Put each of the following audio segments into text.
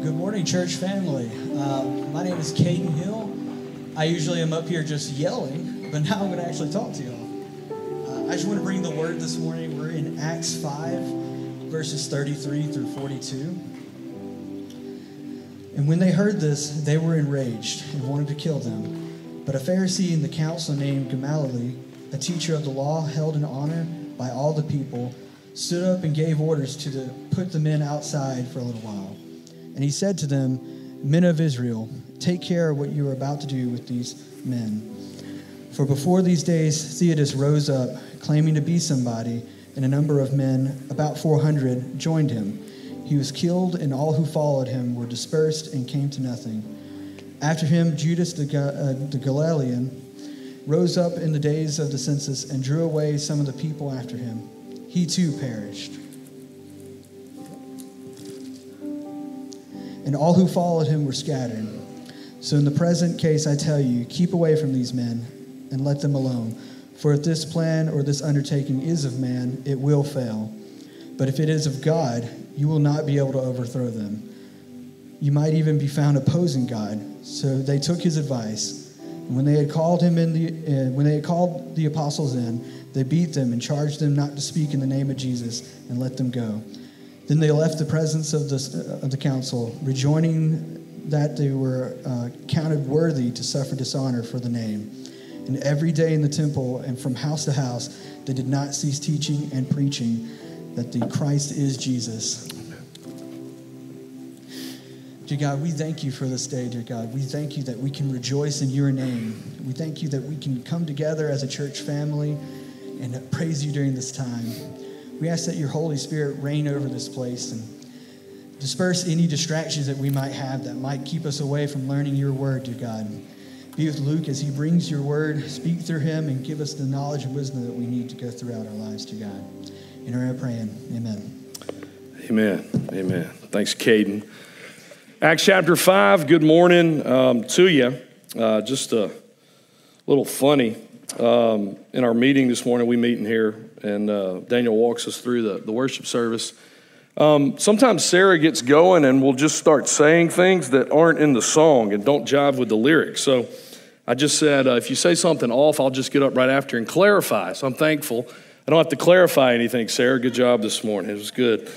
Good morning, church family. Uh, my name is Caden Hill. I usually am up here just yelling, but now I'm going to actually talk to y'all. Uh, I just want to bring the word this morning. We're in Acts 5, verses 33 through 42. And when they heard this, they were enraged and wanted to kill them. But a Pharisee in the council named Gamaliel, a teacher of the law held in honor by all the people, stood up and gave orders to the, put the men outside for a little while. And he said to them, Men of Israel, take care of what you are about to do with these men. For before these days, Theudas rose up, claiming to be somebody, and a number of men, about 400, joined him. He was killed, and all who followed him were dispersed and came to nothing. After him, Judas the, uh, the Galilean rose up in the days of the census and drew away some of the people after him. He too perished. And all who followed him were scattered. So, in the present case, I tell you, keep away from these men and let them alone. For if this plan or this undertaking is of man, it will fail. But if it is of God, you will not be able to overthrow them. You might even be found opposing God. So they took his advice. And when they had called him in the, uh, when they had called the apostles in, they beat them and charged them not to speak in the name of Jesus and let them go. Then they left the presence of the, of the council, rejoining that they were uh, counted worthy to suffer dishonor for the name. And every day in the temple and from house to house, they did not cease teaching and preaching that the Christ is Jesus. Dear God, we thank you for this day, dear God. We thank you that we can rejoice in your name. We thank you that we can come together as a church family and praise you during this time. We ask that your Holy Spirit reign over this place and disperse any distractions that we might have that might keep us away from learning your word, dear God. Be with Luke as he brings your word, speak through him, and give us the knowledge and wisdom that we need to go throughout our lives, dear God. In our praying, amen. Amen. Amen. Thanks, Caden. Acts chapter 5, good morning um, to you. Uh, just a little funny. Um, in our meeting this morning, we meet in here, and uh, Daniel walks us through the, the worship service. Um, sometimes Sarah gets going and we'll just start saying things that aren't in the song and don't jive with the lyrics. So I just said, uh, if you say something off, I'll just get up right after and clarify. So I'm thankful. I don't have to clarify anything, Sarah. Good job this morning. It was good.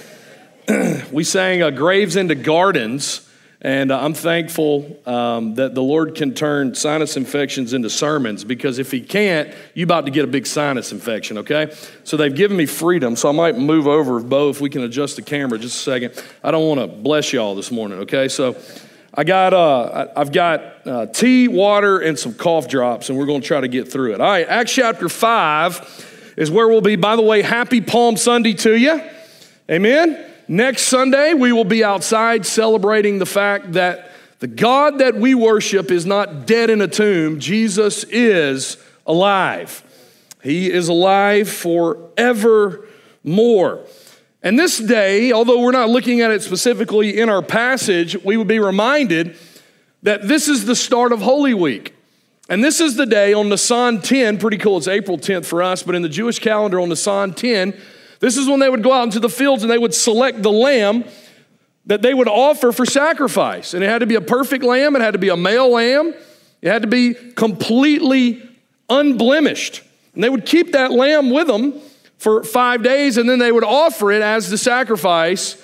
we sang uh, Graves into Gardens. And uh, I'm thankful um, that the Lord can turn sinus infections into sermons because if He can't, you about to get a big sinus infection, okay? So they've given me freedom, so I might move over, Bo, if we can adjust the camera just a second. I don't want to bless y'all this morning, okay? So I got, uh, I've got uh, tea, water, and some cough drops, and we're going to try to get through it. All right, Acts chapter 5 is where we'll be. By the way, happy Palm Sunday to you. Amen. Next Sunday, we will be outside celebrating the fact that the God that we worship is not dead in a tomb. Jesus is alive. He is alive forevermore. And this day, although we're not looking at it specifically in our passage, we would be reminded that this is the start of Holy Week. And this is the day on Nisan 10, pretty cool, it's April 10th for us, but in the Jewish calendar on Nisan 10, this is when they would go out into the fields and they would select the lamb that they would offer for sacrifice. And it had to be a perfect lamb, it had to be a male lamb, it had to be completely unblemished. And they would keep that lamb with them for five days and then they would offer it as the sacrifice.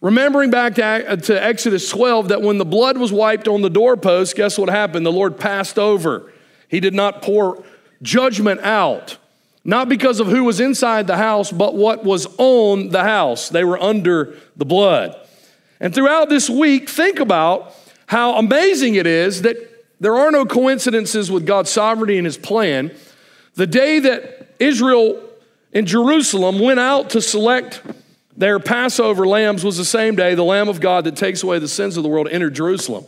Remembering back to, to Exodus 12 that when the blood was wiped on the doorpost, guess what happened? The Lord passed over. He did not pour judgment out. Not because of who was inside the house, but what was on the house. They were under the blood. And throughout this week, think about how amazing it is that there are no coincidences with God's sovereignty and his plan. The day that Israel in Jerusalem went out to select their Passover lambs was the same day the Lamb of God that takes away the sins of the world entered Jerusalem.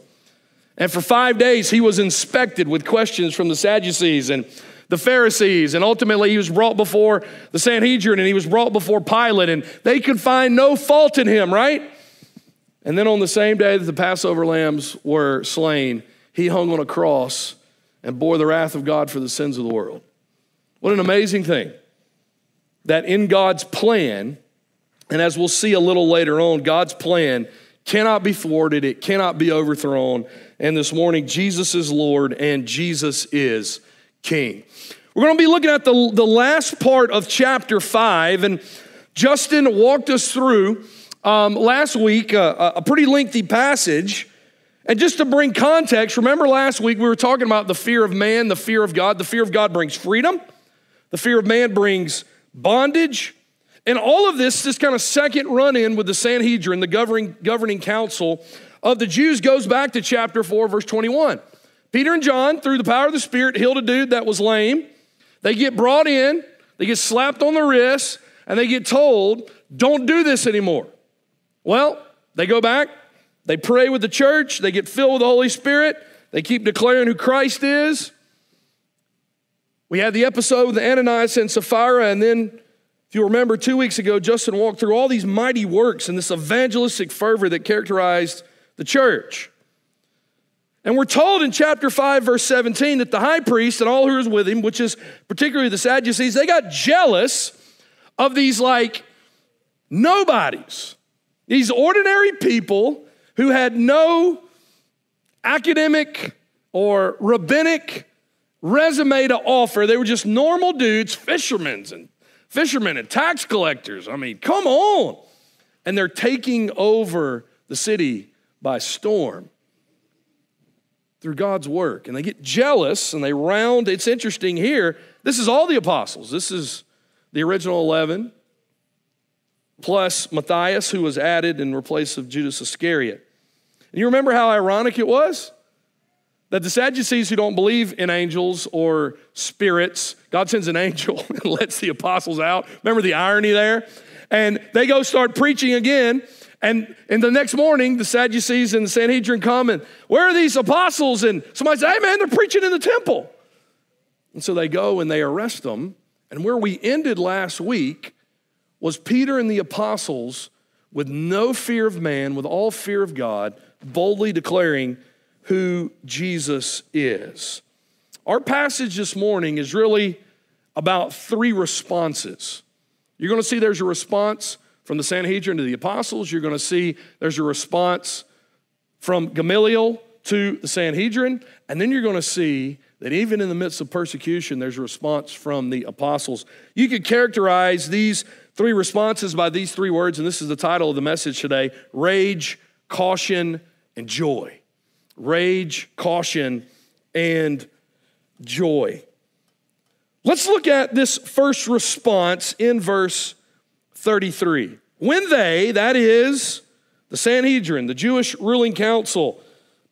And for five days, he was inspected with questions from the Sadducees and the Pharisees, and ultimately he was brought before the Sanhedrin and he was brought before Pilate, and they could find no fault in him, right? And then on the same day that the Passover lambs were slain, he hung on a cross and bore the wrath of God for the sins of the world. What an amazing thing that in God's plan, and as we'll see a little later on, God's plan cannot be thwarted, it cannot be overthrown. And this morning, Jesus is Lord and Jesus is King. We're going to be looking at the, the last part of chapter five, and Justin walked us through um, last week uh, a pretty lengthy passage. And just to bring context, remember last week we were talking about the fear of man, the fear of God. The fear of God brings freedom, the fear of man brings bondage. And all of this, this kind of second run in with the Sanhedrin, the governing, governing council of the Jews, goes back to chapter 4, verse 21. Peter and John, through the power of the Spirit, healed a dude that was lame. They get brought in, they get slapped on the wrist, and they get told, don't do this anymore. Well, they go back, they pray with the church, they get filled with the Holy Spirit, they keep declaring who Christ is. We had the episode with Ananias and Sapphira, and then, if you remember, two weeks ago, Justin walked through all these mighty works and this evangelistic fervor that characterized the church. And we're told in chapter 5, verse 17, that the high priest and all who was with him, which is particularly the Sadducees, they got jealous of these like nobodies, these ordinary people who had no academic or rabbinic resume to offer. They were just normal dudes, fishermen and fishermen and tax collectors. I mean, come on. And they're taking over the city by storm through God's work. And they get jealous and they round. It's interesting here. This is all the apostles. This is the original 11, plus Matthias, who was added in place of Judas Iscariot. And you remember how ironic it was? That the Sadducees who don't believe in angels or spirits, God sends an angel and lets the apostles out. Remember the irony there? And they go start preaching again. And, and the next morning, the Sadducees and the Sanhedrin come and, where are these apostles? And somebody says, hey man, they're preaching in the temple. And so they go and they arrest them. And where we ended last week was Peter and the apostles, with no fear of man, with all fear of God, boldly declaring who Jesus is. Our passage this morning is really about three responses. You're going to see there's a response from the Sanhedrin to the apostles. You're going to see there's a response from Gamaliel to the Sanhedrin. And then you're going to see that even in the midst of persecution, there's a response from the apostles. You could characterize these three responses by these three words, and this is the title of the message today rage, caution, and joy. Rage, caution, and joy. Let's look at this first response in verse 33. When they, that is, the Sanhedrin, the Jewish ruling council,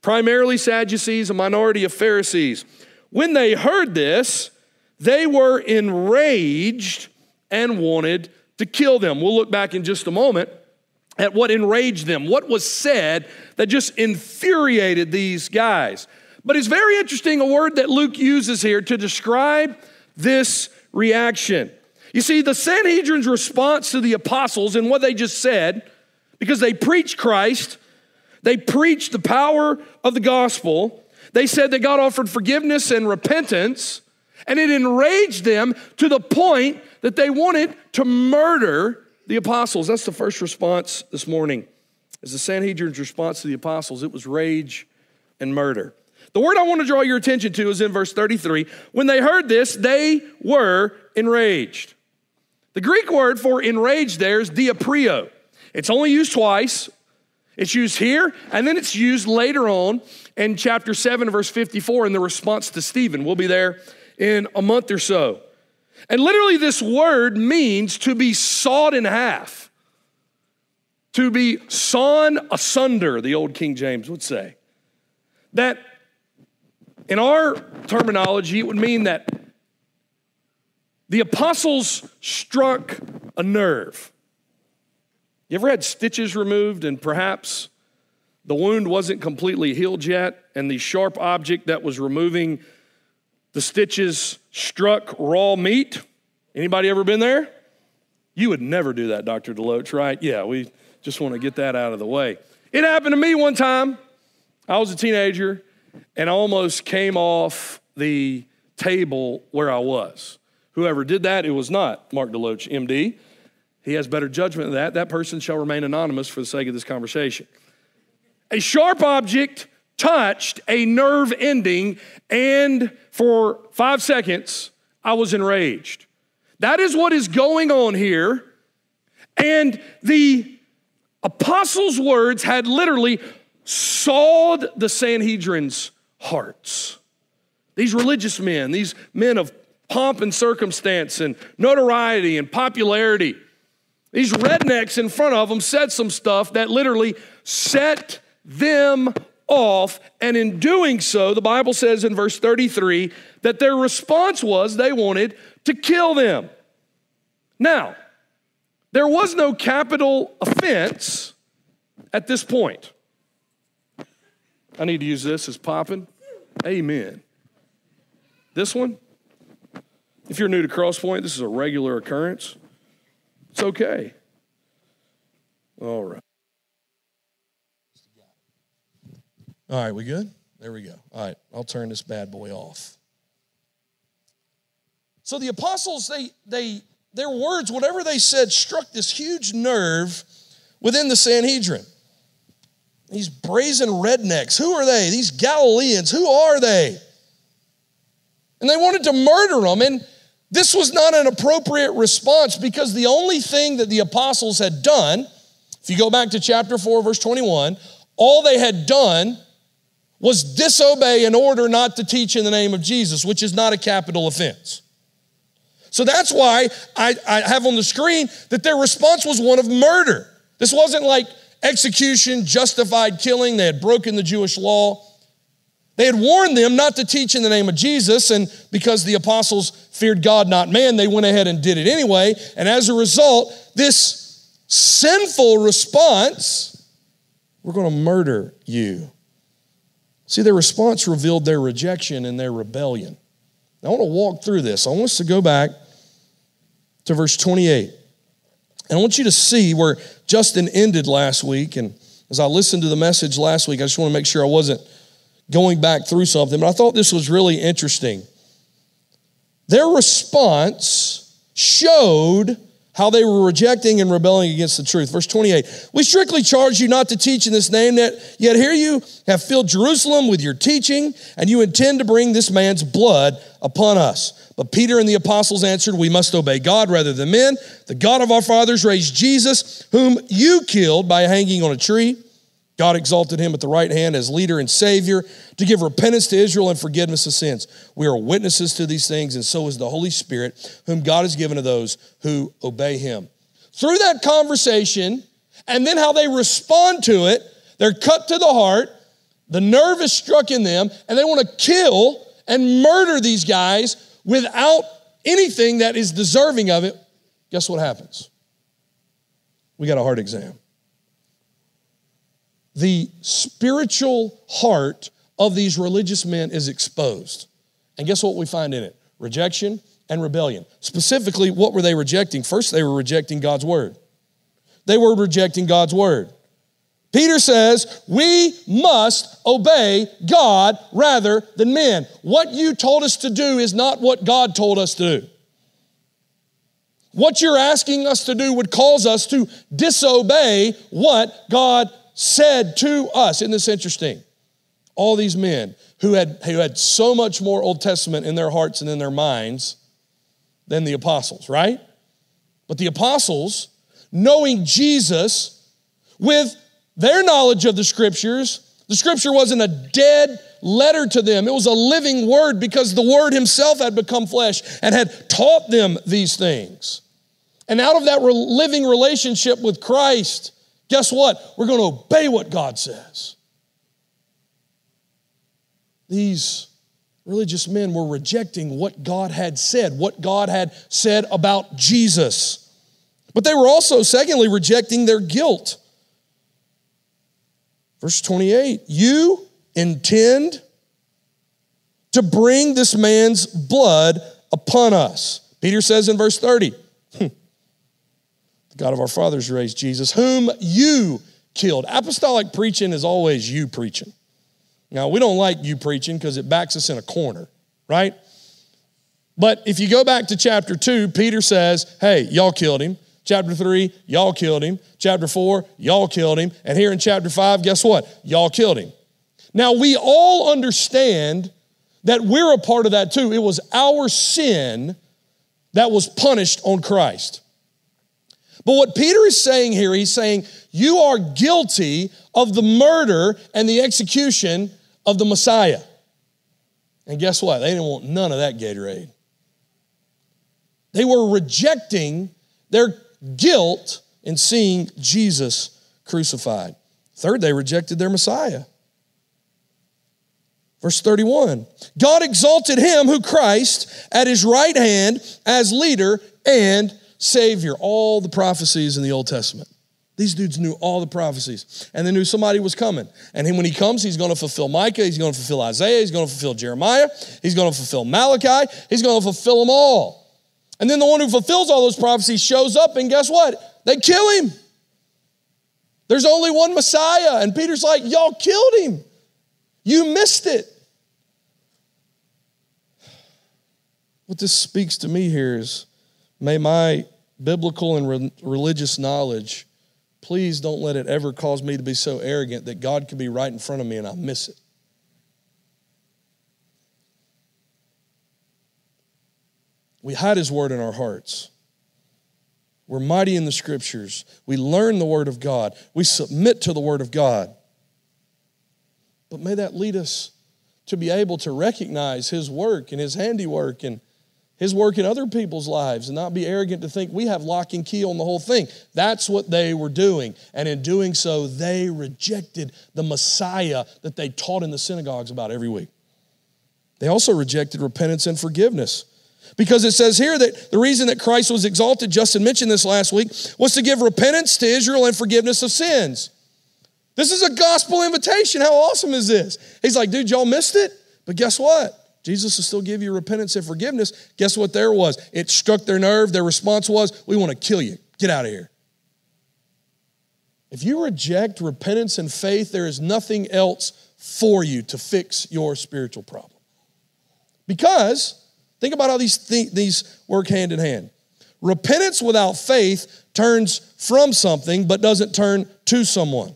primarily Sadducees, a minority of Pharisees, when they heard this, they were enraged and wanted to kill them. We'll look back in just a moment at what enraged them, what was said that just infuriated these guys. But it's very interesting a word that Luke uses here to describe this reaction. You see, the Sanhedrin's response to the apostles and what they just said, because they preached Christ, they preached the power of the gospel, they said that God offered forgiveness and repentance, and it enraged them to the point that they wanted to murder the apostles. That's the first response this morning. Is the Sanhedrin's response to the apostles, it was rage and murder. The word I want to draw your attention to is in verse 33. When they heard this, they were enraged. The Greek word for enraged there is diaprio. It's only used twice. It's used here, and then it's used later on in chapter 7, verse 54, in the response to Stephen. We'll be there in a month or so. And literally, this word means to be sawed in half, to be sawn asunder, the old King James would say. That in our terminology, it would mean that the apostles struck a nerve. You ever had stitches removed and perhaps the wound wasn't completely healed yet and the sharp object that was removing the stitches struck raw meat? Anybody ever been there? You would never do that, Dr. Deloach, right? Yeah, we just want to get that out of the way. It happened to me one time. I was a teenager and I almost came off the table where I was. Whoever did that, it was not Mark Deloach, MD. He has better judgment than that. That person shall remain anonymous for the sake of this conversation. a sharp object touched a nerve ending, and for five seconds, I was enraged. That is what is going on here. And the apostles' words had literally sawed the Sanhedrin's hearts. These religious men, these men of pomp and circumstance and notoriety and popularity, these rednecks in front of them said some stuff that literally set them off. And in doing so, the Bible says in verse 33 that their response was they wanted to kill them. Now, there was no capital offense at this point. I need to use this as popping. Amen. This one, if you're new to Crosspoint, this is a regular occurrence. It's okay. All right. All right, we good? There we go. All right, I'll turn this bad boy off. So the apostles, they, they, their words, whatever they said, struck this huge nerve within the Sanhedrin. These brazen rednecks, who are they? These Galileans, who are they? And they wanted to murder them. And this was not an appropriate response because the only thing that the apostles had done, if you go back to chapter 4, verse 21, all they had done was disobey in order not to teach in the name of Jesus, which is not a capital offense. So that's why I, I have on the screen that their response was one of murder. This wasn't like execution, justified killing. They had broken the Jewish law. They had warned them not to teach in the name of Jesus, and because the apostles feared God, not man, they went ahead and did it anyway. And as a result, this sinful response, we're going to murder you. See, their response revealed their rejection and their rebellion. Now, I want to walk through this. I want us to go back to verse 28. And I want you to see where Justin ended last week. And as I listened to the message last week, I just want to make sure I wasn't going back through something. But I thought this was really interesting. Their response showed how they were rejecting and rebelling against the truth. Verse 28 We strictly charge you not to teach in this name, that yet here you have filled Jerusalem with your teaching, and you intend to bring this man's blood upon us. But Peter and the apostles answered, We must obey God rather than men. The God of our fathers raised Jesus, whom you killed by hanging on a tree. God exalted him at the right hand as leader and savior to give repentance to Israel and forgiveness of sins. We are witnesses to these things, and so is the Holy Spirit, whom God has given to those who obey him. Through that conversation, and then how they respond to it, they're cut to the heart, the nerve is struck in them, and they want to kill and murder these guys without anything that is deserving of it. Guess what happens? We got a heart exam the spiritual heart of these religious men is exposed. And guess what we find in it? Rejection and rebellion. Specifically, what were they rejecting? First, they were rejecting God's word. They were rejecting God's word. Peter says, We must obey God rather than men. What you told us to do is not what God told us to do. What you're asking us to do would cause us to disobey what God said to us. Isn't this interesting? All these men who had, who had so much more Old Testament in their hearts and in their minds than the apostles, right? But the apostles, knowing Jesus with their knowledge of the scriptures, the scripture wasn't a dead letter to them. It was a living word because the word himself had become flesh and had taught them these things. And out of that living relationship with Christ, guess what? We're going to obey what God says. These religious men were rejecting what God had said, what God had said about Jesus. But they were also, secondly, rejecting their guilt. Verse 28 You intend to bring this man's blood upon us. Peter says in verse 30, the God of our fathers raised Jesus, whom you killed. Apostolic preaching is always you preaching. Now, we don't like you preaching because it backs us in a corner, right? But if you go back to chapter 2, Peter says, Hey, y'all killed him. Chapter 3, y'all killed him. Chapter 4, y'all killed him. And here in chapter 5, guess what? Y'all killed him. Now, we all understand that we're a part of that too. It was our sin that was punished on Christ. But what Peter is saying here, he's saying, You are guilty of the murder and the execution of the Messiah. And guess what? They didn't want none of that Gatorade. They were rejecting their guilt in seeing Jesus crucified. Third, they rejected their Messiah. Verse 31 God exalted him who Christ at his right hand as leader and Savior. All the prophecies in the Old Testament. These dudes knew all the prophecies, and they knew somebody was coming. And when he comes, he's going to fulfill Micah, he's going to fulfill Isaiah, he's going to fulfill Jeremiah, he's going to fulfill Malachi, he's going to fulfill them all. And then the one who fulfills all those prophecies shows up, and guess what? They kill him. There's only one Messiah. And Peter's like, Y'all killed him. You missed it. What this speaks to me here is may my biblical and re- religious knowledge, please don't let it ever cause me to be so arrogant that God could be right in front of me and I miss it. We hide His word in our hearts. We're mighty in the scriptures. We learn the word of God. We submit to the word of God. But may that lead us to be able to recognize His work and His handiwork and his work in other people's lives and not be arrogant to think we have lock and key on the whole thing. That's what they were doing. And in doing so, they rejected the Messiah that they taught in the synagogues about every week. They also rejected repentance and forgiveness. Because it says here that the reason that Christ was exalted, Justin mentioned this last week, was to give repentance to Israel and forgiveness of sins. This is a gospel invitation. How awesome is this? He's like, dude, y'all missed it? But guess what? Jesus will still give you repentance and forgiveness. Guess what there was? It struck their nerve. Their response was, We want to kill you. Get out of here. If you reject repentance and faith, there is nothing else for you to fix your spiritual problem. Because, think about how these, th- these work hand in hand. Repentance without faith turns from something but doesn't turn to someone.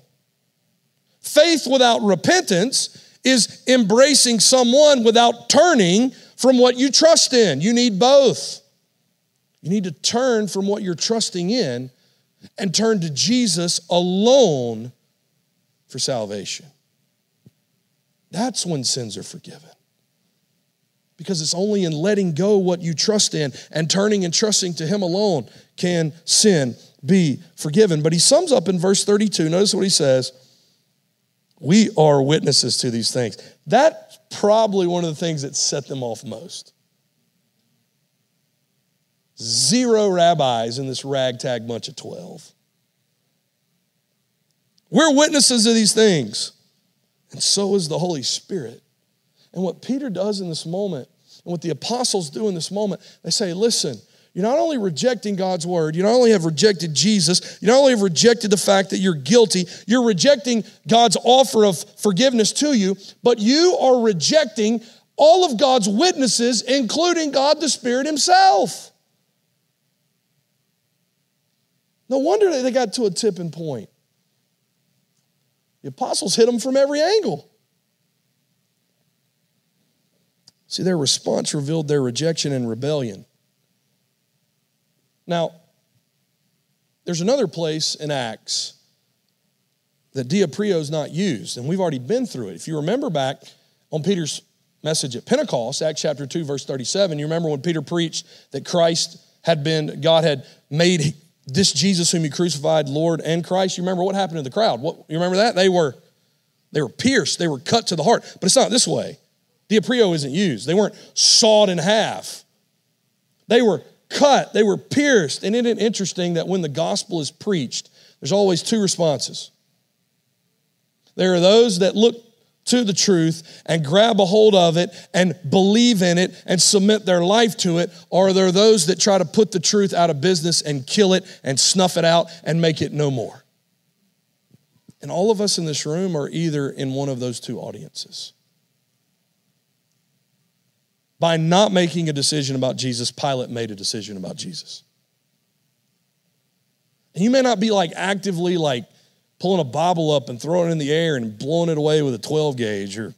Faith without repentance is embracing someone without turning from what you trust in. You need both. You need to turn from what you're trusting in and turn to Jesus alone for salvation. That's when sins are forgiven. Because it's only in letting go what you trust in and turning and trusting to Him alone can sin be forgiven. But he sums up in verse 32. Notice what he says. We are witnesses to these things. That's probably one of the things that set them off most. Zero rabbis in this ragtag bunch of 12. We're witnesses of these things, and so is the Holy Spirit. And what Peter does in this moment, and what the apostles do in this moment, they say, listen, you're not only rejecting God's word, you not only have rejected Jesus, you not only have rejected the fact that you're guilty, you're rejecting God's offer of forgiveness to you, but you are rejecting all of God's witnesses, including God the Spirit Himself. No wonder they got to a tipping point. The apostles hit them from every angle. See, their response revealed their rejection and rebellion. Now, there's another place in Acts that diaprio is not used, and we've already been through it. If you remember back on Peter's message at Pentecost, Acts chapter 2, verse 37, you remember when Peter preached that Christ had been, God had made this Jesus whom he crucified Lord and Christ. You remember what happened to the crowd? What you remember that? They were they were pierced, they were cut to the heart. But it's not this way. Diaprio isn't used. They weren't sawed in half. They were cut, they were pierced. And isn't it interesting that when the gospel is preached, there's always two responses? There are those that look to the truth and grab a hold of it and believe in it and submit their life to it, or there are those that try to put the truth out of business and kill it and snuff it out and make it no more? And all of us in this room are either in one of those two audiences. By not making a decision about Jesus, Pilate made a decision about Jesus. And you may not be like actively like pulling a Bible up and throwing it in the air and blowing it away with a 12 gauge or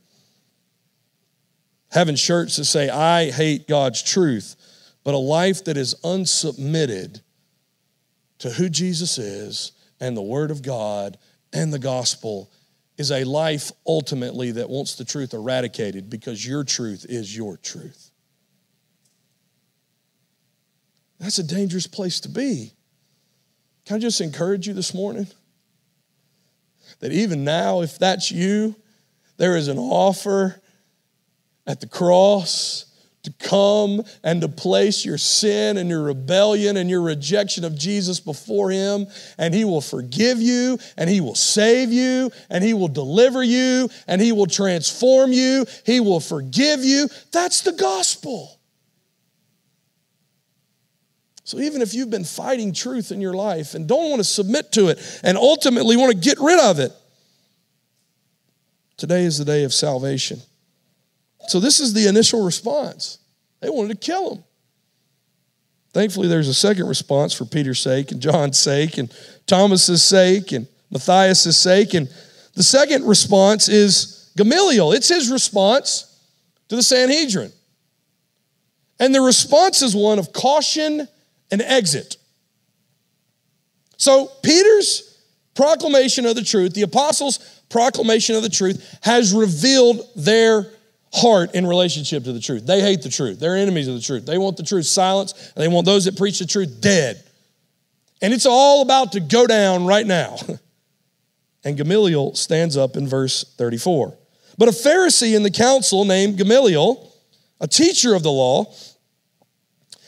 having shirts that say, I hate God's truth, but a life that is unsubmitted to who Jesus is and the Word of God and the gospel is a life ultimately that wants the truth eradicated because your truth is your truth. That's a dangerous place to be. Can I just encourage you this morning? That even now, if that's you, there is an offer at the cross to come and to place your sin and your rebellion and your rejection of Jesus before Him, and He will forgive you, and He will save you, and He will deliver you, and He will transform you, He will forgive you. That's the gospel. So, even if you've been fighting truth in your life and don't want to submit to it and ultimately want to get rid of it, today is the day of salvation. So, this is the initial response. They wanted to kill him. Thankfully, there's a second response for Peter's sake and John's sake and Thomas's sake and Matthias's sake. And the second response is Gamaliel. It's his response to the Sanhedrin. And the response is one of caution and exit. So, Peter's proclamation of the truth, the apostles' proclamation of the truth, has revealed their heart in relationship to the truth. They hate the truth. They're enemies of the truth. They want the truth silenced, and they want those that preach the truth dead. And it's all about to go down right now. And Gamaliel stands up in verse 34. But a Pharisee in the council named Gamaliel, a teacher of the law,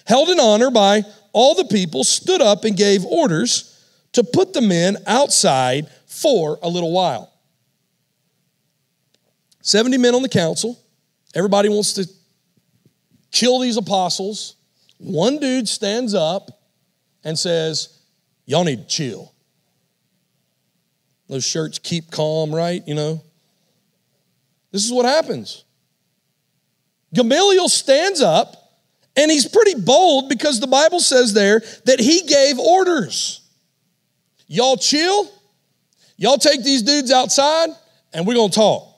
held in honor by all the people, stood up and gave orders to put the men outside for a little while. 70 men on the council, Everybody wants to kill these apostles. One dude stands up and says, Y'all need to chill. Those shirts keep calm, right? You know? This is what happens. Gamaliel stands up and he's pretty bold because the Bible says there that he gave orders. Y'all chill, y'all take these dudes outside, and we're gonna talk.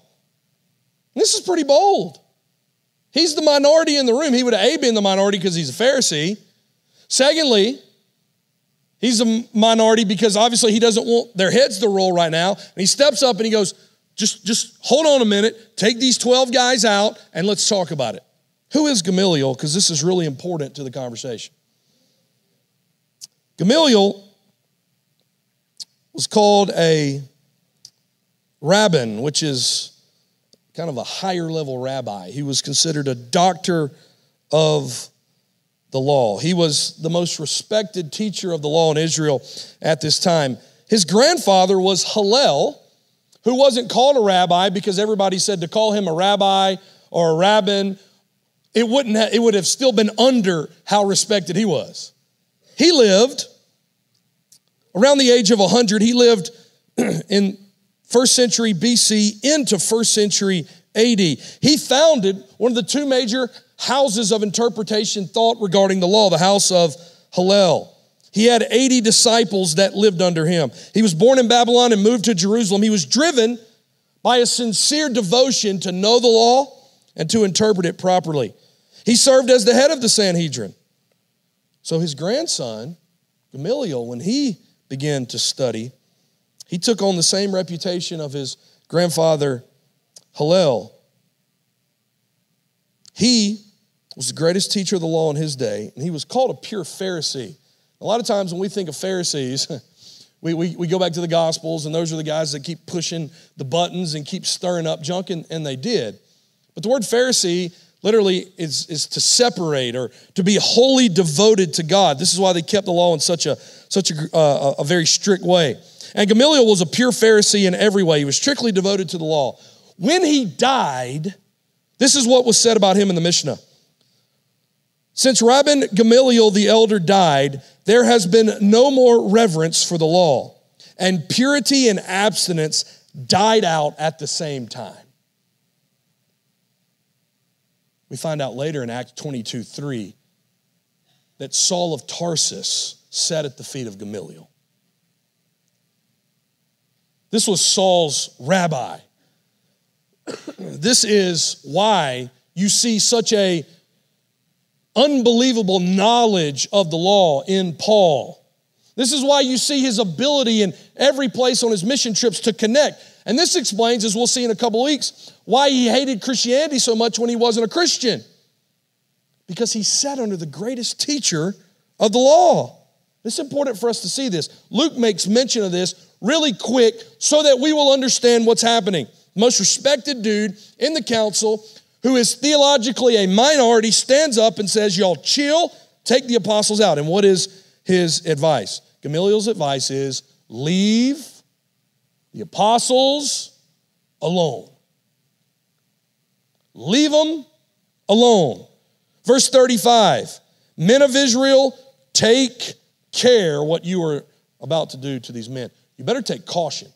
This is pretty bold. He's the minority in the room. He would have A, been the minority because he's a Pharisee. Secondly, he's a minority because obviously he doesn't want their heads to roll right now. And he steps up and he goes, just, just hold on a minute, take these 12 guys out, and let's talk about it. Who is Gamaliel? Because this is really important to the conversation. Gamaliel was called a rabban, which is kind of a higher level rabbi. He was considered a doctor of the law. He was the most respected teacher of the law in Israel at this time. His grandfather was Hillel, who wasn't called a rabbi because everybody said to call him a rabbi or a rabban, it wouldn't have, it would have still been under how respected he was. He lived around the age of 100. He lived in first century BC into first century AD. He founded one of the two major houses of interpretation thought regarding the law, the house of Hillel. He had 80 disciples that lived under him. He was born in Babylon and moved to Jerusalem. He was driven by a sincere devotion to know the law and to interpret it properly. He served as the head of the Sanhedrin. So his grandson, Gamaliel, when he began to study, he took on the same reputation of his grandfather Hillel. He was the greatest teacher of the law in his day, and he was called a pure Pharisee. A lot of times when we think of Pharisees, we, we, we go back to the Gospels, and those are the guys that keep pushing the buttons and keep stirring up junk, and, and they did. But the word Pharisee literally is, is to separate or to be wholly devoted to God. This is why they kept the law in such a, such a, uh, a very strict way. And Gamaliel was a pure Pharisee in every way. He was strictly devoted to the law. When he died, this is what was said about him in the Mishnah. Since Rabban Gamaliel the elder died, there has been no more reverence for the law, and purity and abstinence died out at the same time. We find out later in Acts 22 3 that Saul of Tarsus sat at the feet of Gamaliel. This was Saul's rabbi. this is why you see such a unbelievable knowledge of the law in Paul. This is why you see his ability in every place on his mission trips to connect. And this explains, as we'll see in a couple weeks, why he hated Christianity so much when he wasn't a Christian. Because he sat under the greatest teacher of the law. It's important for us to see this. Luke makes mention of this really quick so that we will understand what's happening. most respected dude in the council who is theologically a minority stands up and says, Y'all chill, take the apostles out. And what is his advice? Gamaliel's advice is leave the apostles alone. Leave them alone. Verse 35 Men of Israel, take care what you are about to do to these men. You better take caution.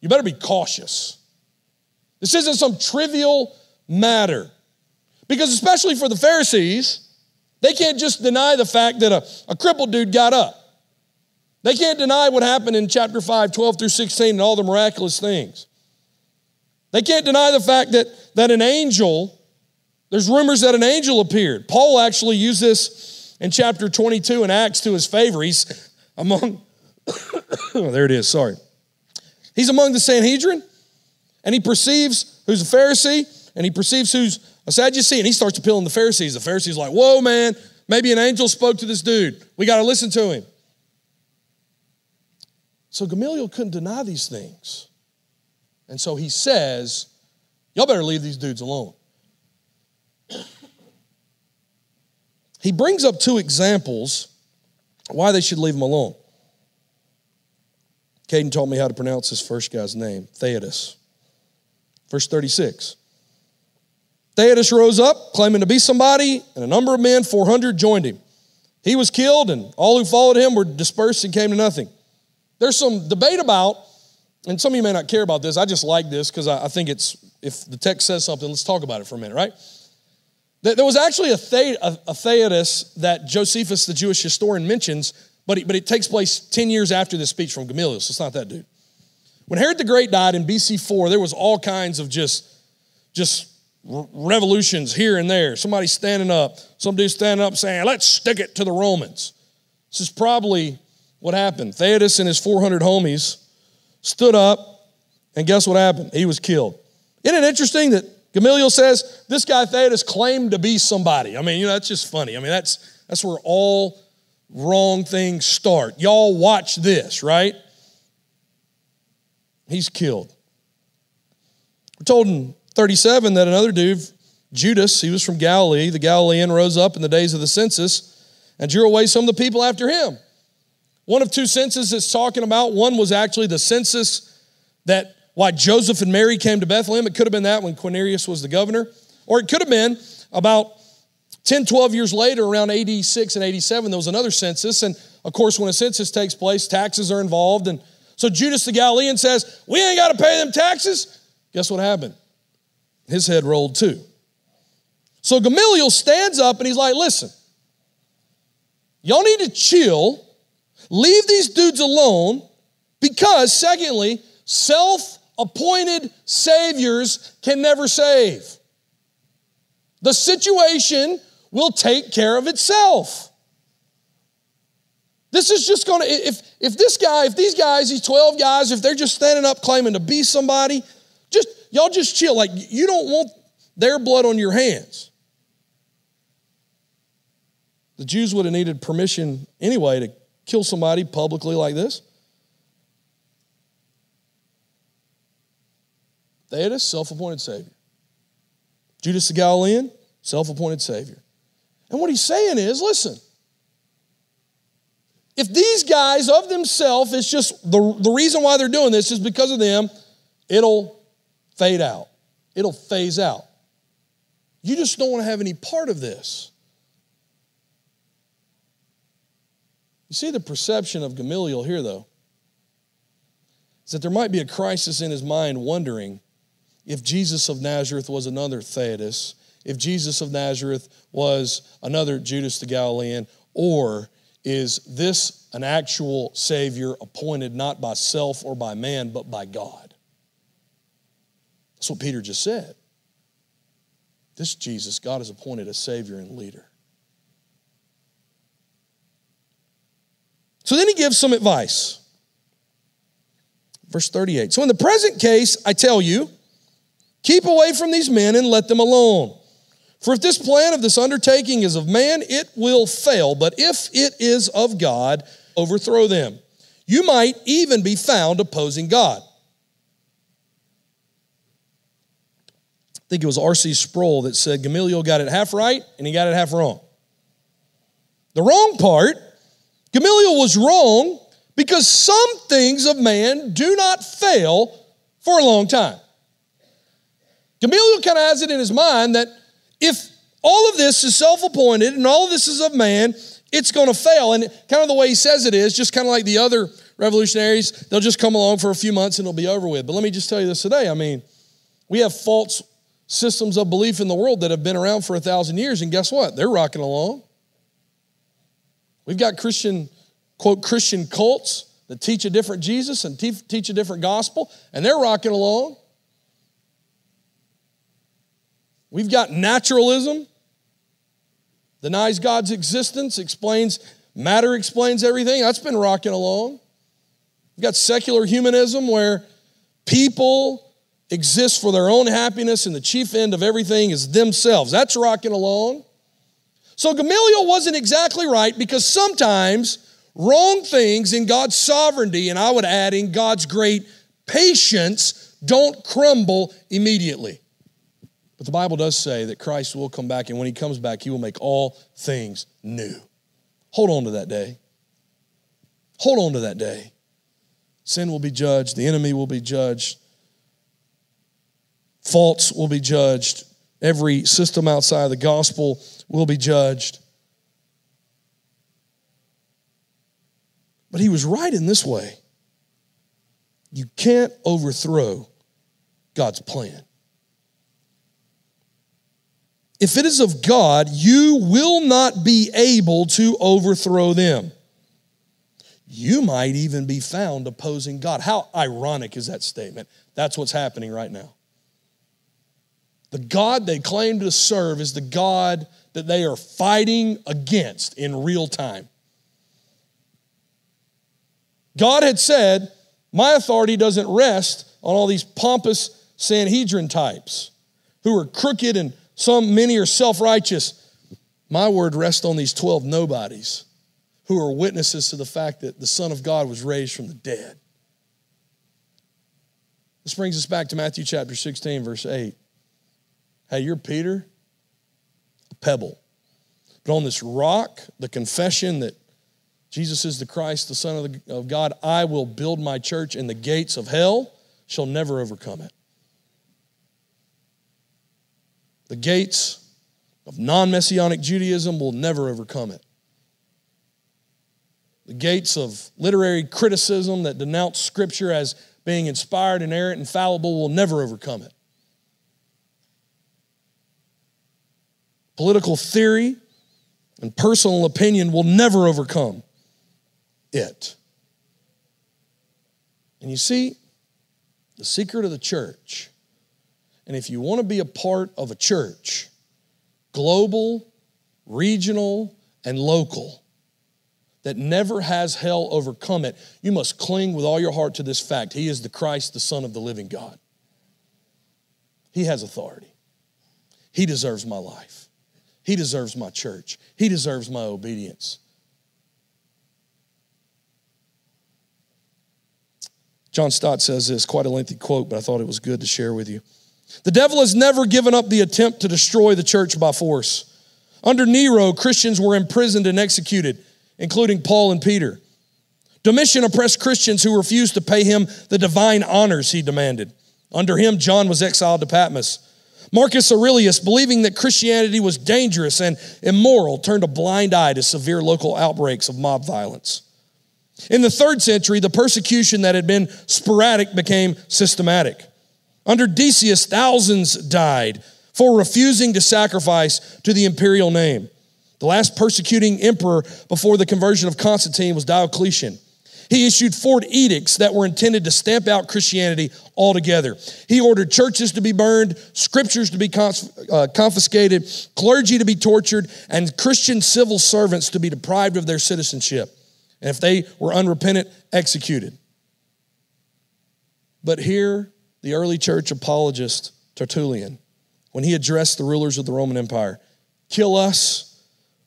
You better be cautious. This isn't some trivial matter. Because, especially for the Pharisees, they can't just deny the fact that a, a crippled dude got up. They can't deny what happened in chapter 5, 12 through 16, and all the miraculous things. They can't deny the fact that, that an angel, there's rumors that an angel appeared. Paul actually used this in chapter 22 in Acts to his favor. He's among, oh, there it is, sorry. He's among the Sanhedrin, and he perceives who's a Pharisee, and he perceives who's a Sadducee, and he starts appealing the Pharisees. The Pharisees like, whoa, man, maybe an angel spoke to this dude. We got to listen to him. So Gamaliel couldn't deny these things. And so he says, y'all better leave these dudes alone. He brings up two examples why they should leave him alone. Caden told me how to pronounce this first guy's name, Theudas. Verse 36. Theudas rose up, claiming to be somebody, and a number of men, 400, joined him. He was killed, and all who followed him were dispersed and came to nothing. There's some debate about, and some of you may not care about this. I just like this because I, think it's, if the text says something, let's talk about it for a minute, right? There was actually a, the, a, Theudas that Josephus, the Jewish historian, mentions, but it, but it takes place 10 years after this speech from Gamaliel, so it's not that dude. When Herod the Great died in BC 4, there was all kinds of just, just revolutions here and there. Somebody standing up, some dude standing up saying, let's stick it to the Romans. This is probably what happened. Theudas and his 400 homies stood up, and guess what happened? He was killed. Isn't it interesting that Gamaliel says this guy Theudas claimed to be somebody? I mean, you know, that's just funny. I mean, that's, that's where all wrong things start. Y'all watch this, right? He's killed. We're told in 37 that another dude, Judas, he was from Galilee, the Galilean rose up in the days of the census and drew away some of the people after him. One of two censuses it's talking about. One was actually the census that why Joseph and Mary came to Bethlehem. It could have been that when Quirinius was the governor. Or it could have been about 10, 12 years later, around 86 and 87, there was another census. And of course, when a census takes place, taxes are involved. And so Judas the Galilean says, We ain't got to pay them taxes. Guess what happened? His head rolled too. So Gamaliel stands up and he's like, listen, y'all need to chill, leave these dudes alone, because, secondly, self appointed saviors can never save. The situation will take care of itself. This is just going to, if, if this guy, if these guys, these 12 guys, if they're just standing up claiming to be somebody, just y'all just chill. Like you don't want their blood on your hands. The Jews would have needed permission anyway to kill somebody publicly like this. They had a self appointed Savior. Judas the Galilean, self appointed Savior. And what he's saying is listen, if these guys of themselves, it's just the, the reason why they're doing this is because of them, it'll fade out, it'll phase out. You just don't want to have any part of this. You see the perception of Gamaliel here, though, is that there might be a crisis in his mind wondering if Jesus of Nazareth was another Theudas, if Jesus of Nazareth was another Judas the Galilean, or is this an actual Savior appointed not by self or by man, but by God. That's what Peter just said. This Jesus, God has appointed a Savior and leader. So then he gives some advice. Verse 38. So in the present case, I tell you, keep away from these men and let them alone. For if this plan of this undertaking is of man, it will fail. But if it is of God, overthrow them. You might even be found opposing God. I think it was R.C. Sproul that said Gamaliel got it half right and he got it half wrong. The wrong part, Gamaliel was wrong because some things of man do not fail for a long time. Gamaliel kind of has it in his mind that if all of this is self appointed and all of this is of man, it's going to fail. And kind of the way he says it is just kind of like the other revolutionaries, they'll just come along for a few months and it'll be over with. But let me just tell you this today. I mean, we have false systems of belief in the world that have been around for a thousand years, and guess what? They're rocking along. We've got Christian, quote, Christian cults that teach a different Jesus and teach a different gospel, and they're rocking along. We've got naturalism, denies God's existence, explains matter explains everything. That's been rocking along. We've got secular humanism where people exist for their own happiness and the chief end of everything is themselves. That's rocking along. So Gamaliel wasn't exactly right because sometimes wrong things in God's sovereignty, and I would add in God's great patience, don't crumble immediately. But the Bible does say that Christ will come back, and when he comes back, he will make all things new. Hold on to that day. Hold on to that day. Sin will be judged, the enemy will be judged, faults will be judged, every system outside of the gospel will be judged. But he was right in this way. You can't overthrow God's plan. If it is of God, you will not be able to overthrow them. You might even be found opposing God. How ironic is that statement? That's what's happening right now. The God they claim to serve is the God that they are fighting against in real time. God had said, My authority doesn't rest on all these pompous Sanhedrin types who are crooked and some, many are self righteous. My word rests on these 12 nobodies who are witnesses to the fact that the Son of God was raised from the dead. This brings us back to Matthew chapter 16, verse 8. Hey, you're Peter, a pebble. But on this rock, the confession that Jesus is the Christ, the Son of, the, of God, I will build my church, and the gates of hell shall never overcome it. The gates of non messianic Judaism will never overcome it. The gates of literary criticism that denounce Scripture as being inspired, inerrant, and fallible will never overcome it. Political theory and personal opinion will never overcome it. And you see, the secret of the church and if you want to be a part of a church, global, regional, and local, that never has hell overcome it, you must cling with all your heart to this fact He is the Christ, the Son of the living God. He has authority. He deserves my life. He deserves my church. He deserves my obedience. John Stott says this, quite a lengthy quote, but I thought it was good to share with you. The devil has never given up the attempt to destroy the church by force. Under Nero, Christians were imprisoned and executed, including Paul and Peter. Domitian oppressed Christians who refused to pay him the divine honors he demanded. Under him, John was exiled to Patmos. Marcus Aurelius, believing that Christianity was dangerous and immoral, turned a blind eye to severe local outbreaks of mob violence. In the third century, the persecution that had been sporadic became systematic. Under Decius, thousands died for refusing to sacrifice to the imperial name. The last persecuting emperor before the conversion of Constantine was Diocletian. He issued four edicts that were intended to stamp out Christianity altogether. He ordered churches to be burned, scriptures to be uh, confiscated, clergy to be tortured, and Christian civil servants to be deprived of their citizenship. And if they were unrepentant, executed. But here, the early church apologist Tertullian, when he addressed the rulers of the Roman Empire, kill us,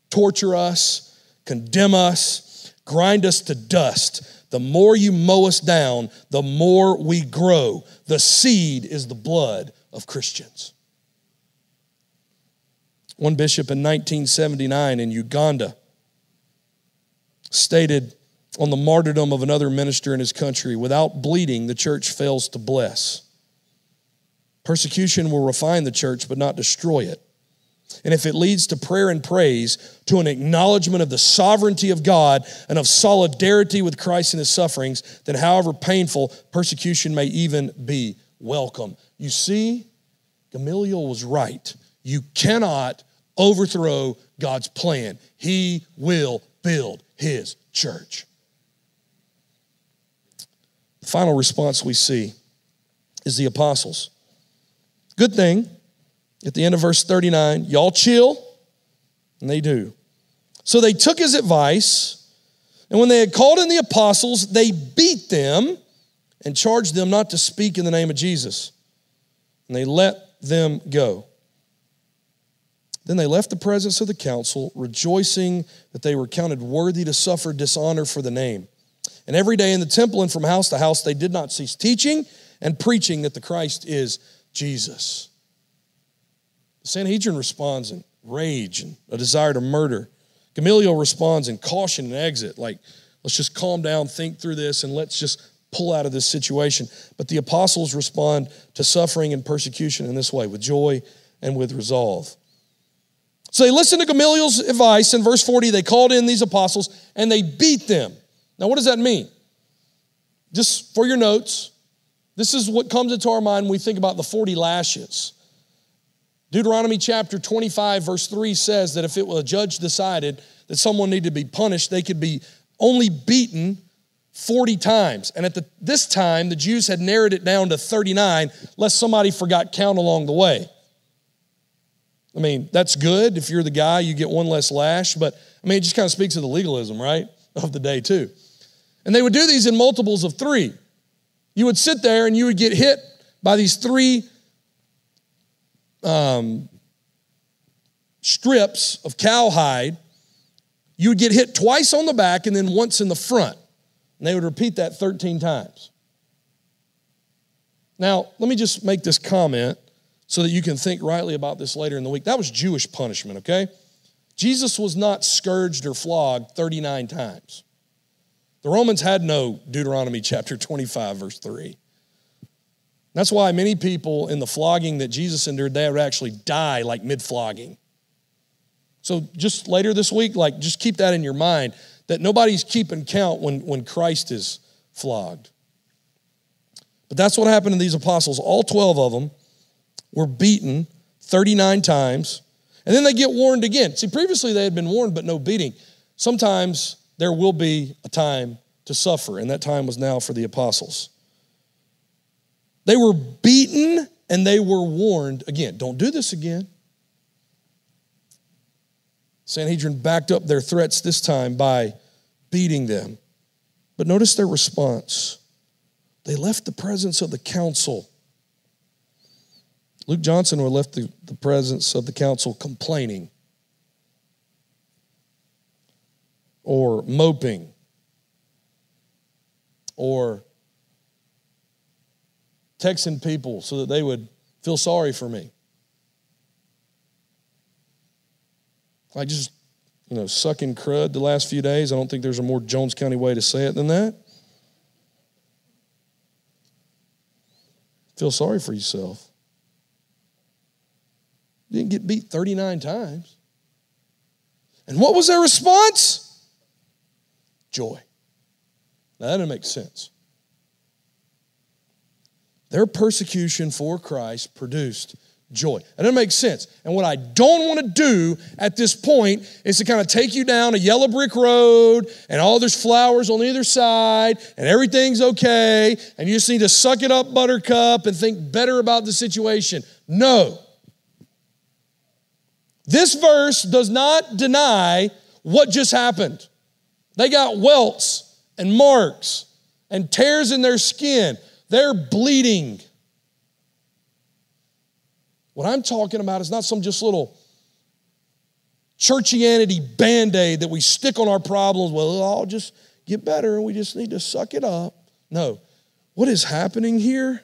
torture us, condemn us, grind us to dust. The more you mow us down, the more we grow. The seed is the blood of Christians. One bishop in 1979 in Uganda stated on the martyrdom of another minister in his country without bleeding, the church fails to bless. Persecution will refine the church, but not destroy it. And if it leads to prayer and praise, to an acknowledgement of the sovereignty of God and of solidarity with Christ in his sufferings, then however painful persecution may even be, welcome. You see, Gamaliel was right. You cannot overthrow God's plan. He will build his church. The final response we see is the apostles. Good thing at the end of verse 39, y'all chill. And they do. So they took his advice, and when they had called in the apostles, they beat them and charged them not to speak in the name of Jesus. And they let them go. Then they left the presence of the council, rejoicing that they were counted worthy to suffer dishonor for the name. And every day in the temple and from house to house, they did not cease teaching and preaching that the Christ is Jesus. Sanhedrin responds in rage and a desire to murder. Gamaliel responds in caution and exit, like, let's just calm down, think through this, and let's just pull out of this situation. But the apostles respond to suffering and persecution in this way, with joy and with resolve. So they listened to Gamaliel's advice. In verse 40, they called in these apostles and they beat them. Now, what does that mean? Just for your notes, this is what comes into our mind when we think about the 40 lashes. Deuteronomy chapter 25, verse 3 says that if it were a judge decided that someone needed to be punished, they could be only beaten 40 times. And at the, this time, the Jews had narrowed it down to 39, lest somebody forgot count along the way. I mean, that's good. If you're the guy, you get one less lash, but I mean, it just kind of speaks to the legalism, right, of the day, too. And they would do these in multiples of three. You would sit there and you would get hit by these three um, strips of cowhide, you would get hit twice on the back and then once in the front. And they would repeat that 13 times. Now, let me just make this comment so that you can think rightly about this later in the week. That was Jewish punishment, okay? Jesus was not scourged or flogged 39 times. The Romans had no Deuteronomy chapter 25, verse 3. That's why many people in the flogging that Jesus endured, they would actually die like mid flogging. So just later this week, like just keep that in your mind that nobody's keeping count when, when Christ is flogged. But that's what happened to these apostles. All 12 of them were beaten 39 times, and then they get warned again. See, previously they had been warned, but no beating. Sometimes there will be a time to suffer, and that time was now for the apostles. They were beaten and they were warned again, don't do this again. Sanhedrin backed up their threats this time by beating them. But notice their response. They left the presence of the council. Luke Johnson left the, the presence of the council complaining or moping or texting people so that they would feel sorry for me. I just, you know, sucking crud the last few days. I don't think there's a more Jones County way to say it than that. Feel sorry for yourself. You didn't get beat 39 times. And what was their response? Joy. Now that doesn't make sense. Their persecution for Christ produced joy. That doesn't make sense. And what I don't want to do at this point is to kind of take you down a yellow brick road and all there's flowers on either side and everything's okay and you just need to suck it up, buttercup, and think better about the situation. No. This verse does not deny what just happened. They got welts and marks and tears in their skin. They're bleeding. What I'm talking about is not some just little churchianity band aid that we stick on our problems. Well, it'll all just get better and we just need to suck it up. No. What is happening here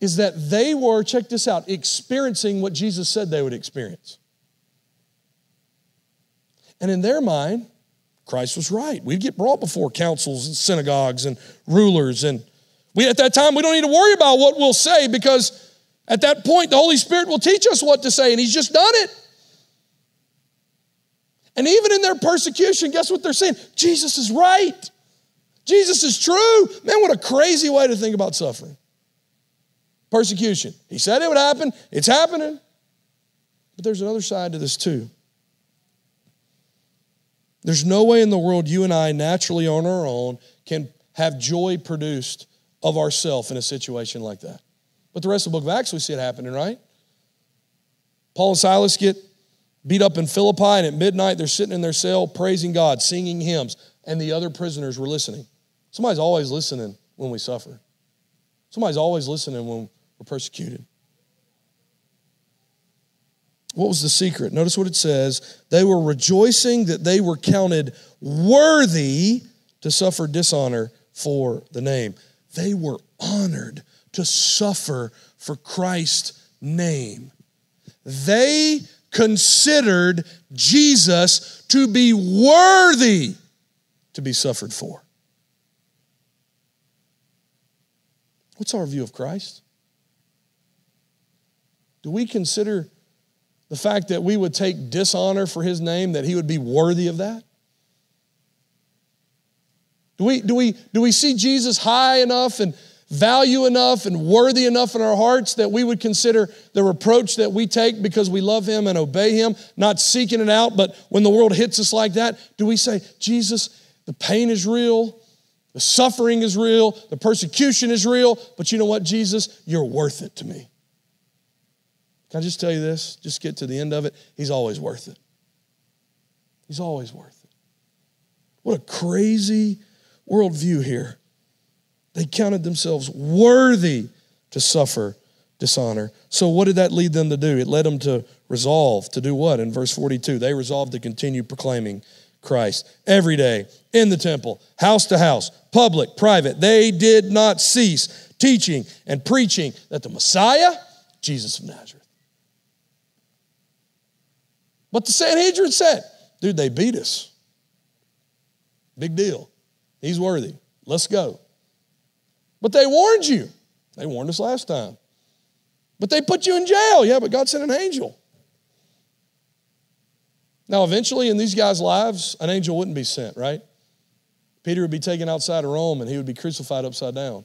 is that they were, check this out, experiencing what Jesus said they would experience. And in their mind, Christ was right. We'd get brought before councils and synagogues and rulers and we, at that time, we don't need to worry about what we'll say because at that point, the Holy Spirit will teach us what to say, and He's just done it. And even in their persecution, guess what they're saying? Jesus is right. Jesus is true. Man, what a crazy way to think about suffering. Persecution. He said it would happen, it's happening. But there's another side to this too. There's no way in the world you and I naturally on our own can have joy produced of ourself in a situation like that. But the rest of the book of Acts, we see it happening, right? Paul and Silas get beat up in Philippi, and at midnight they're sitting in their cell praising God, singing hymns, and the other prisoners were listening. Somebody's always listening when we suffer. Somebody's always listening when we're persecuted. What was the secret? Notice what it says. They were rejoicing that they were counted worthy to suffer dishonor for the name. They were honored to suffer for Christ's name. They considered Jesus to be worthy to be suffered for. What's our view of Christ? Do we consider the fact that we would take dishonor for his name, that he would be worthy of that? Do we, do we, do we see Jesus high enough and value enough and worthy enough in our hearts that we would consider the reproach that we take because we love him and obey him, not seeking it out, but when the world hits us like that, do we say, Jesus, the pain is real, the suffering is real, the persecution is real, but you know what, Jesus, you're worth it to me. Can I just tell you this? Just get to the end of it. He's always worth it. He's always worth it. What a crazy worldview here. They counted themselves worthy to suffer dishonor. So, what did that lead them to do? It led them to resolve to do what? In verse 42, they resolved to continue proclaiming Christ every day in the temple, house to house, public, private. They did not cease teaching and preaching that the Messiah, Jesus of Nazareth. But the Sanhedrin said, dude, they beat us. Big deal. He's worthy. Let's go. But they warned you. They warned us last time. But they put you in jail. Yeah, but God sent an angel. Now, eventually in these guys' lives, an angel wouldn't be sent, right? Peter would be taken outside of Rome and he would be crucified upside down.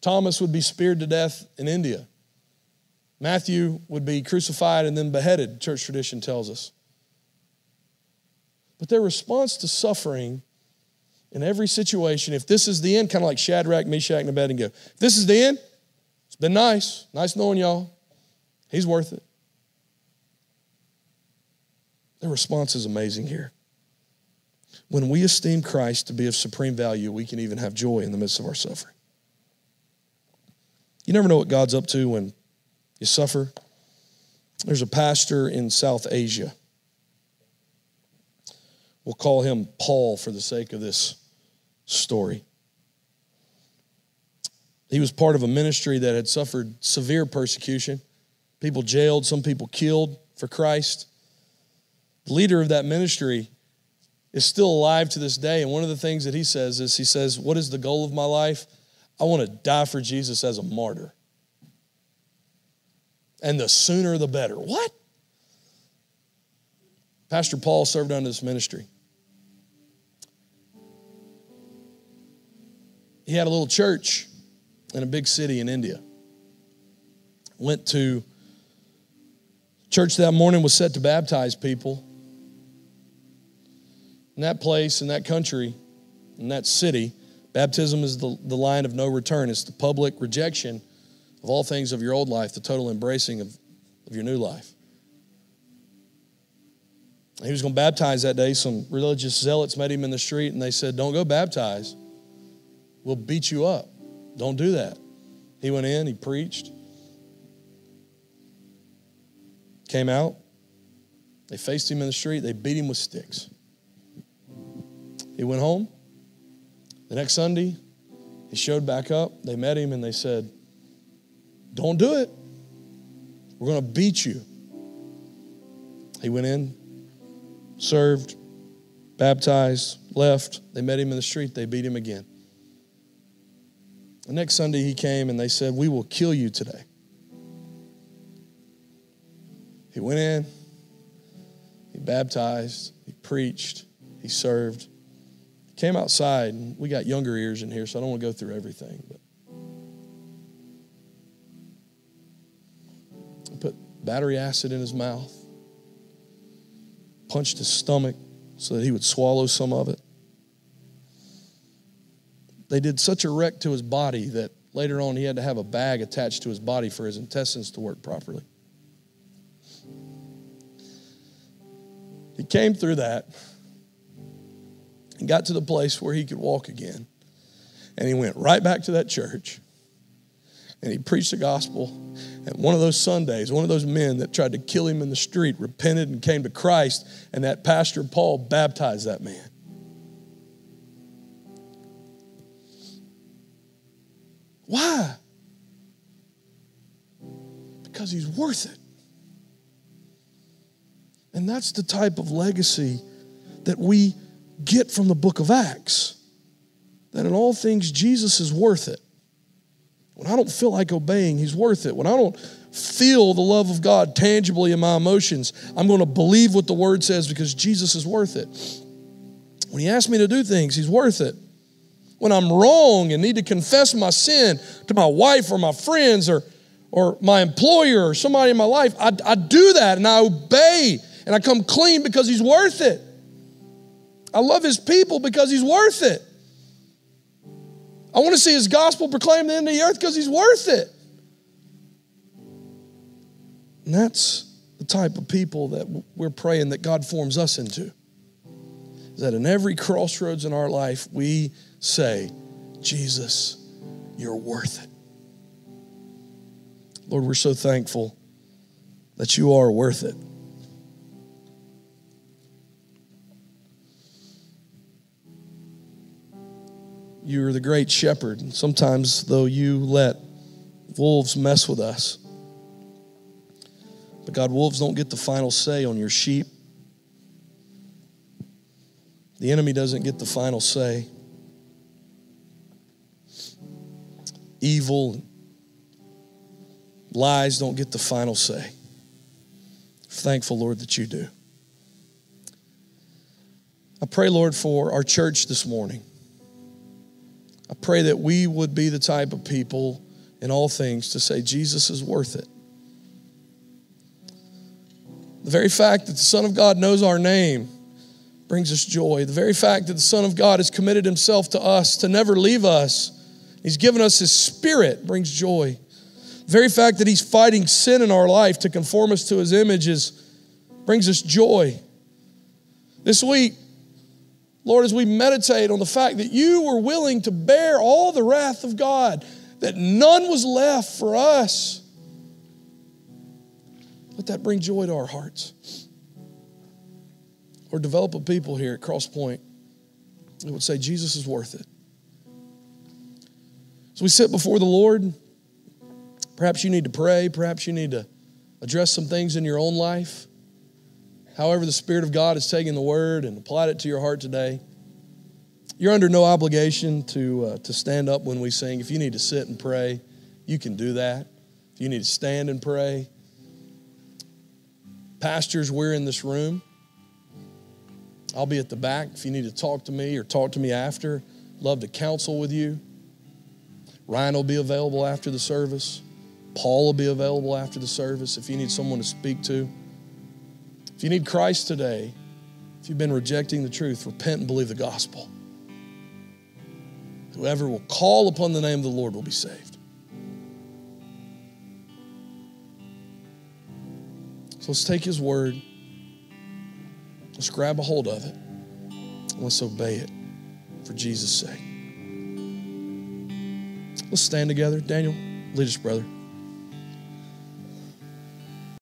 Thomas would be speared to death in India. Matthew would be crucified and then beheaded, church tradition tells us. But their response to suffering in every situation, if this is the end, kind of like Shadrach, Meshach, and Abednego, if this is the end, it's been nice. Nice knowing y'all. He's worth it. Their response is amazing here. When we esteem Christ to be of supreme value, we can even have joy in the midst of our suffering. You never know what God's up to when you suffer. There's a pastor in South Asia. We'll call him Paul for the sake of this story. He was part of a ministry that had suffered severe persecution, people jailed, some people killed for Christ. The leader of that ministry is still alive to this day. And one of the things that he says is he says, What is the goal of my life? I want to die for Jesus as a martyr. And the sooner the better. What? Pastor Paul served under this ministry. He had a little church in a big city in India. Went to church that morning was set to baptize people. In that place, in that country, in that city, baptism is the, the line of no return. It's the public rejection of all things of your old life, the total embracing of, of your new life. He was going to baptize that day. Some religious zealots met him in the street and they said, Don't go baptize. We'll beat you up. Don't do that. He went in, he preached, came out. They faced him in the street, they beat him with sticks. He went home. The next Sunday, he showed back up. They met him and they said, Don't do it. We're going to beat you. He went in, served, baptized, left. They met him in the street. They beat him again. The next Sunday he came and they said, We will kill you today. He went in, he baptized, he preached, he served. He Came outside, and we got younger ears in here, so I don't want to go through everything. But battery acid in his mouth punched his stomach so that he would swallow some of it. They did such a wreck to his body that later on he had to have a bag attached to his body for his intestines to work properly. He came through that and got to the place where he could walk again. And he went right back to that church and he preached the gospel. And one of those Sundays, one of those men that tried to kill him in the street repented and came to Christ, and that pastor Paul baptized that man. Why? Because he's worth it. And that's the type of legacy that we get from the book of Acts. That in all things, Jesus is worth it. When I don't feel like obeying, He's worth it. When I don't feel the love of God tangibly in my emotions, I'm going to believe what the Word says because Jesus is worth it. When He asks me to do things, He's worth it. When I'm wrong and need to confess my sin to my wife or my friends or, or my employer or somebody in my life, I, I do that and I obey and I come clean because He's worth it. I love His people because He's worth it. I want to see his gospel proclaimed in the earth because he's worth it. And that's the type of people that we're praying that God forms us into. Is that in every crossroads in our life, we say, Jesus, you're worth it. Lord, we're so thankful that you are worth it. You're the great shepherd. Sometimes, though, you let wolves mess with us. But God, wolves don't get the final say on your sheep. The enemy doesn't get the final say. Evil, lies don't get the final say. Thankful, Lord, that you do. I pray, Lord, for our church this morning. I pray that we would be the type of people in all things to say, Jesus is worth it. The very fact that the Son of God knows our name brings us joy. The very fact that the Son of God has committed himself to us to never leave us, he's given us his spirit, brings joy. The very fact that he's fighting sin in our life to conform us to his images brings us joy. This week, Lord, as we meditate on the fact that you were willing to bear all the wrath of God, that none was left for us, let that bring joy to our hearts. Or develop a people here at Cross Point that would say, Jesus is worth it. As we sit before the Lord, perhaps you need to pray, perhaps you need to address some things in your own life. However, the Spirit of God has taken the word and applied it to your heart today. You're under no obligation to, uh, to stand up when we sing. If you need to sit and pray, you can do that. If you need to stand and pray, pastors, we're in this room. I'll be at the back. If you need to talk to me or talk to me after, love to counsel with you. Ryan will be available after the service. Paul will be available after the service if you need someone to speak to. If you need Christ today, if you've been rejecting the truth, repent and believe the gospel. Whoever will call upon the name of the Lord will be saved. So let's take his word. Let's grab a hold of it. And let's obey it for Jesus' sake. Let's stand together. Daniel, lead us, brother.